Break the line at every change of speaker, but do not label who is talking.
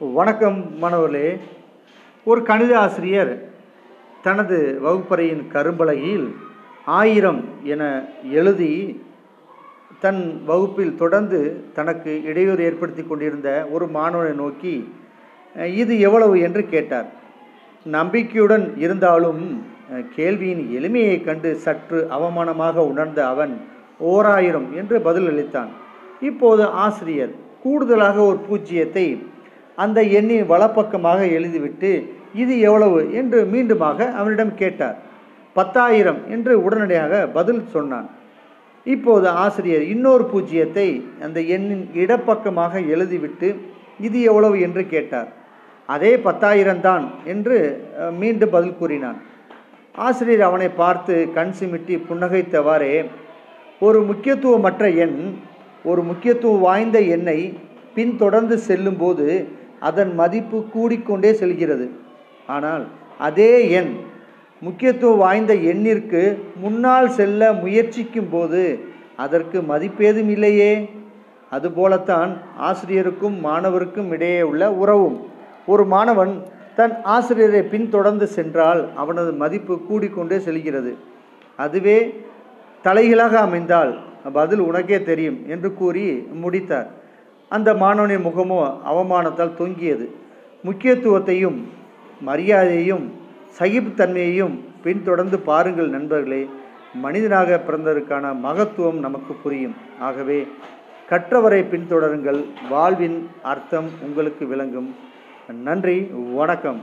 வணக்கம் மாணவர்களே ஒரு கணித ஆசிரியர் தனது வகுப்பறையின் கரும்பலகையில் ஆயிரம் என எழுதி தன் வகுப்பில் தொடர்ந்து தனக்கு இடையூறு ஏற்படுத்தி கொண்டிருந்த ஒரு மாணவனை நோக்கி இது எவ்வளவு? என்று கேட்டார். நம்பிக்கையுடன் இருந்தாலும் கேள்வியின் எளிமையைக் கண்டு சற்று அவமானமாக உணர்ந்த அவன் ஓராயிரம் என்று பதில் அளித்தான் இப்போது ஆசிரியர் கூடுதலாக ஒரு பூஜ்ஜியத்தை அந்த எண்ணின் வலப்பக்கமாக எழுதிவிட்டு இது எவ்வளவு? என்று மீண்டுமாக அவனிடம் கேட்டார். பத்தாயிரம் என்று உடனடியாக பதில் சொன்னான். இப்போது ஆசிரியர் இன்னொரு பூஜ்ஜியத்தை அந்த எண்ணின் இடப்பக்கமாக எழுதிவிட்டு இது எவ்வளவு? என்று கேட்டார். அதே பத்தாயிரம் தான் என்று மீண்டும் பதில் கூறினான். ஆசிரியர் அவனை பார்த்து கண் சிமிட்டி புன்னகைத்தவாறே ஒரு முக்கியத்துவமற்ற எண் ஒரு முக்கியத்துவம் வாய்ந்த எண்ணை பின்தொடர்ந்து செல்லும்போது அதன் மதிப்பு கூடிக்கொண்டே செல்கிறது. ஆனால் அதே எண் முக்கியத்துவம் வாய்ந்த எண்ணிற்கு முன்னால் செல்ல முயற்சிக்கும் போது அதற்கு மதிப்பேதும் இல்லையே. அதுபோலத்தான் ஆசிரியருக்கும் மாணவருக்கும் இடையே உள்ள உறவும். ஒரு மாணவன் தன் ஆசிரியரை பின்தொடர்ந்து சென்றால் அவனது மதிப்பு கூடிக்கொண்டே செல்கிறது. அதுவே தலைகீழாக அமைந்தால் பதில் உனக்கே தெரியும் என்று கூறி முடித்தார். அந்த மாணவனின் முகமோ அவமானத்தால் தொங்கியது. முக்கியத்துவத்தையும் மரியாதையையும் சகிப்புத்தன்மையையும் பின்தொடர்ந்து பாருங்கள் நண்பர்களே மனிதனாக பிறந்ததற்கான மகத்துவம் நமக்கு புரியும். ஆகவே கற்றவரை பின்தொடருங்கள் வாழ்வின் அர்த்தம் உங்களுக்கு விளங்கும். நன்றி வணக்கம்.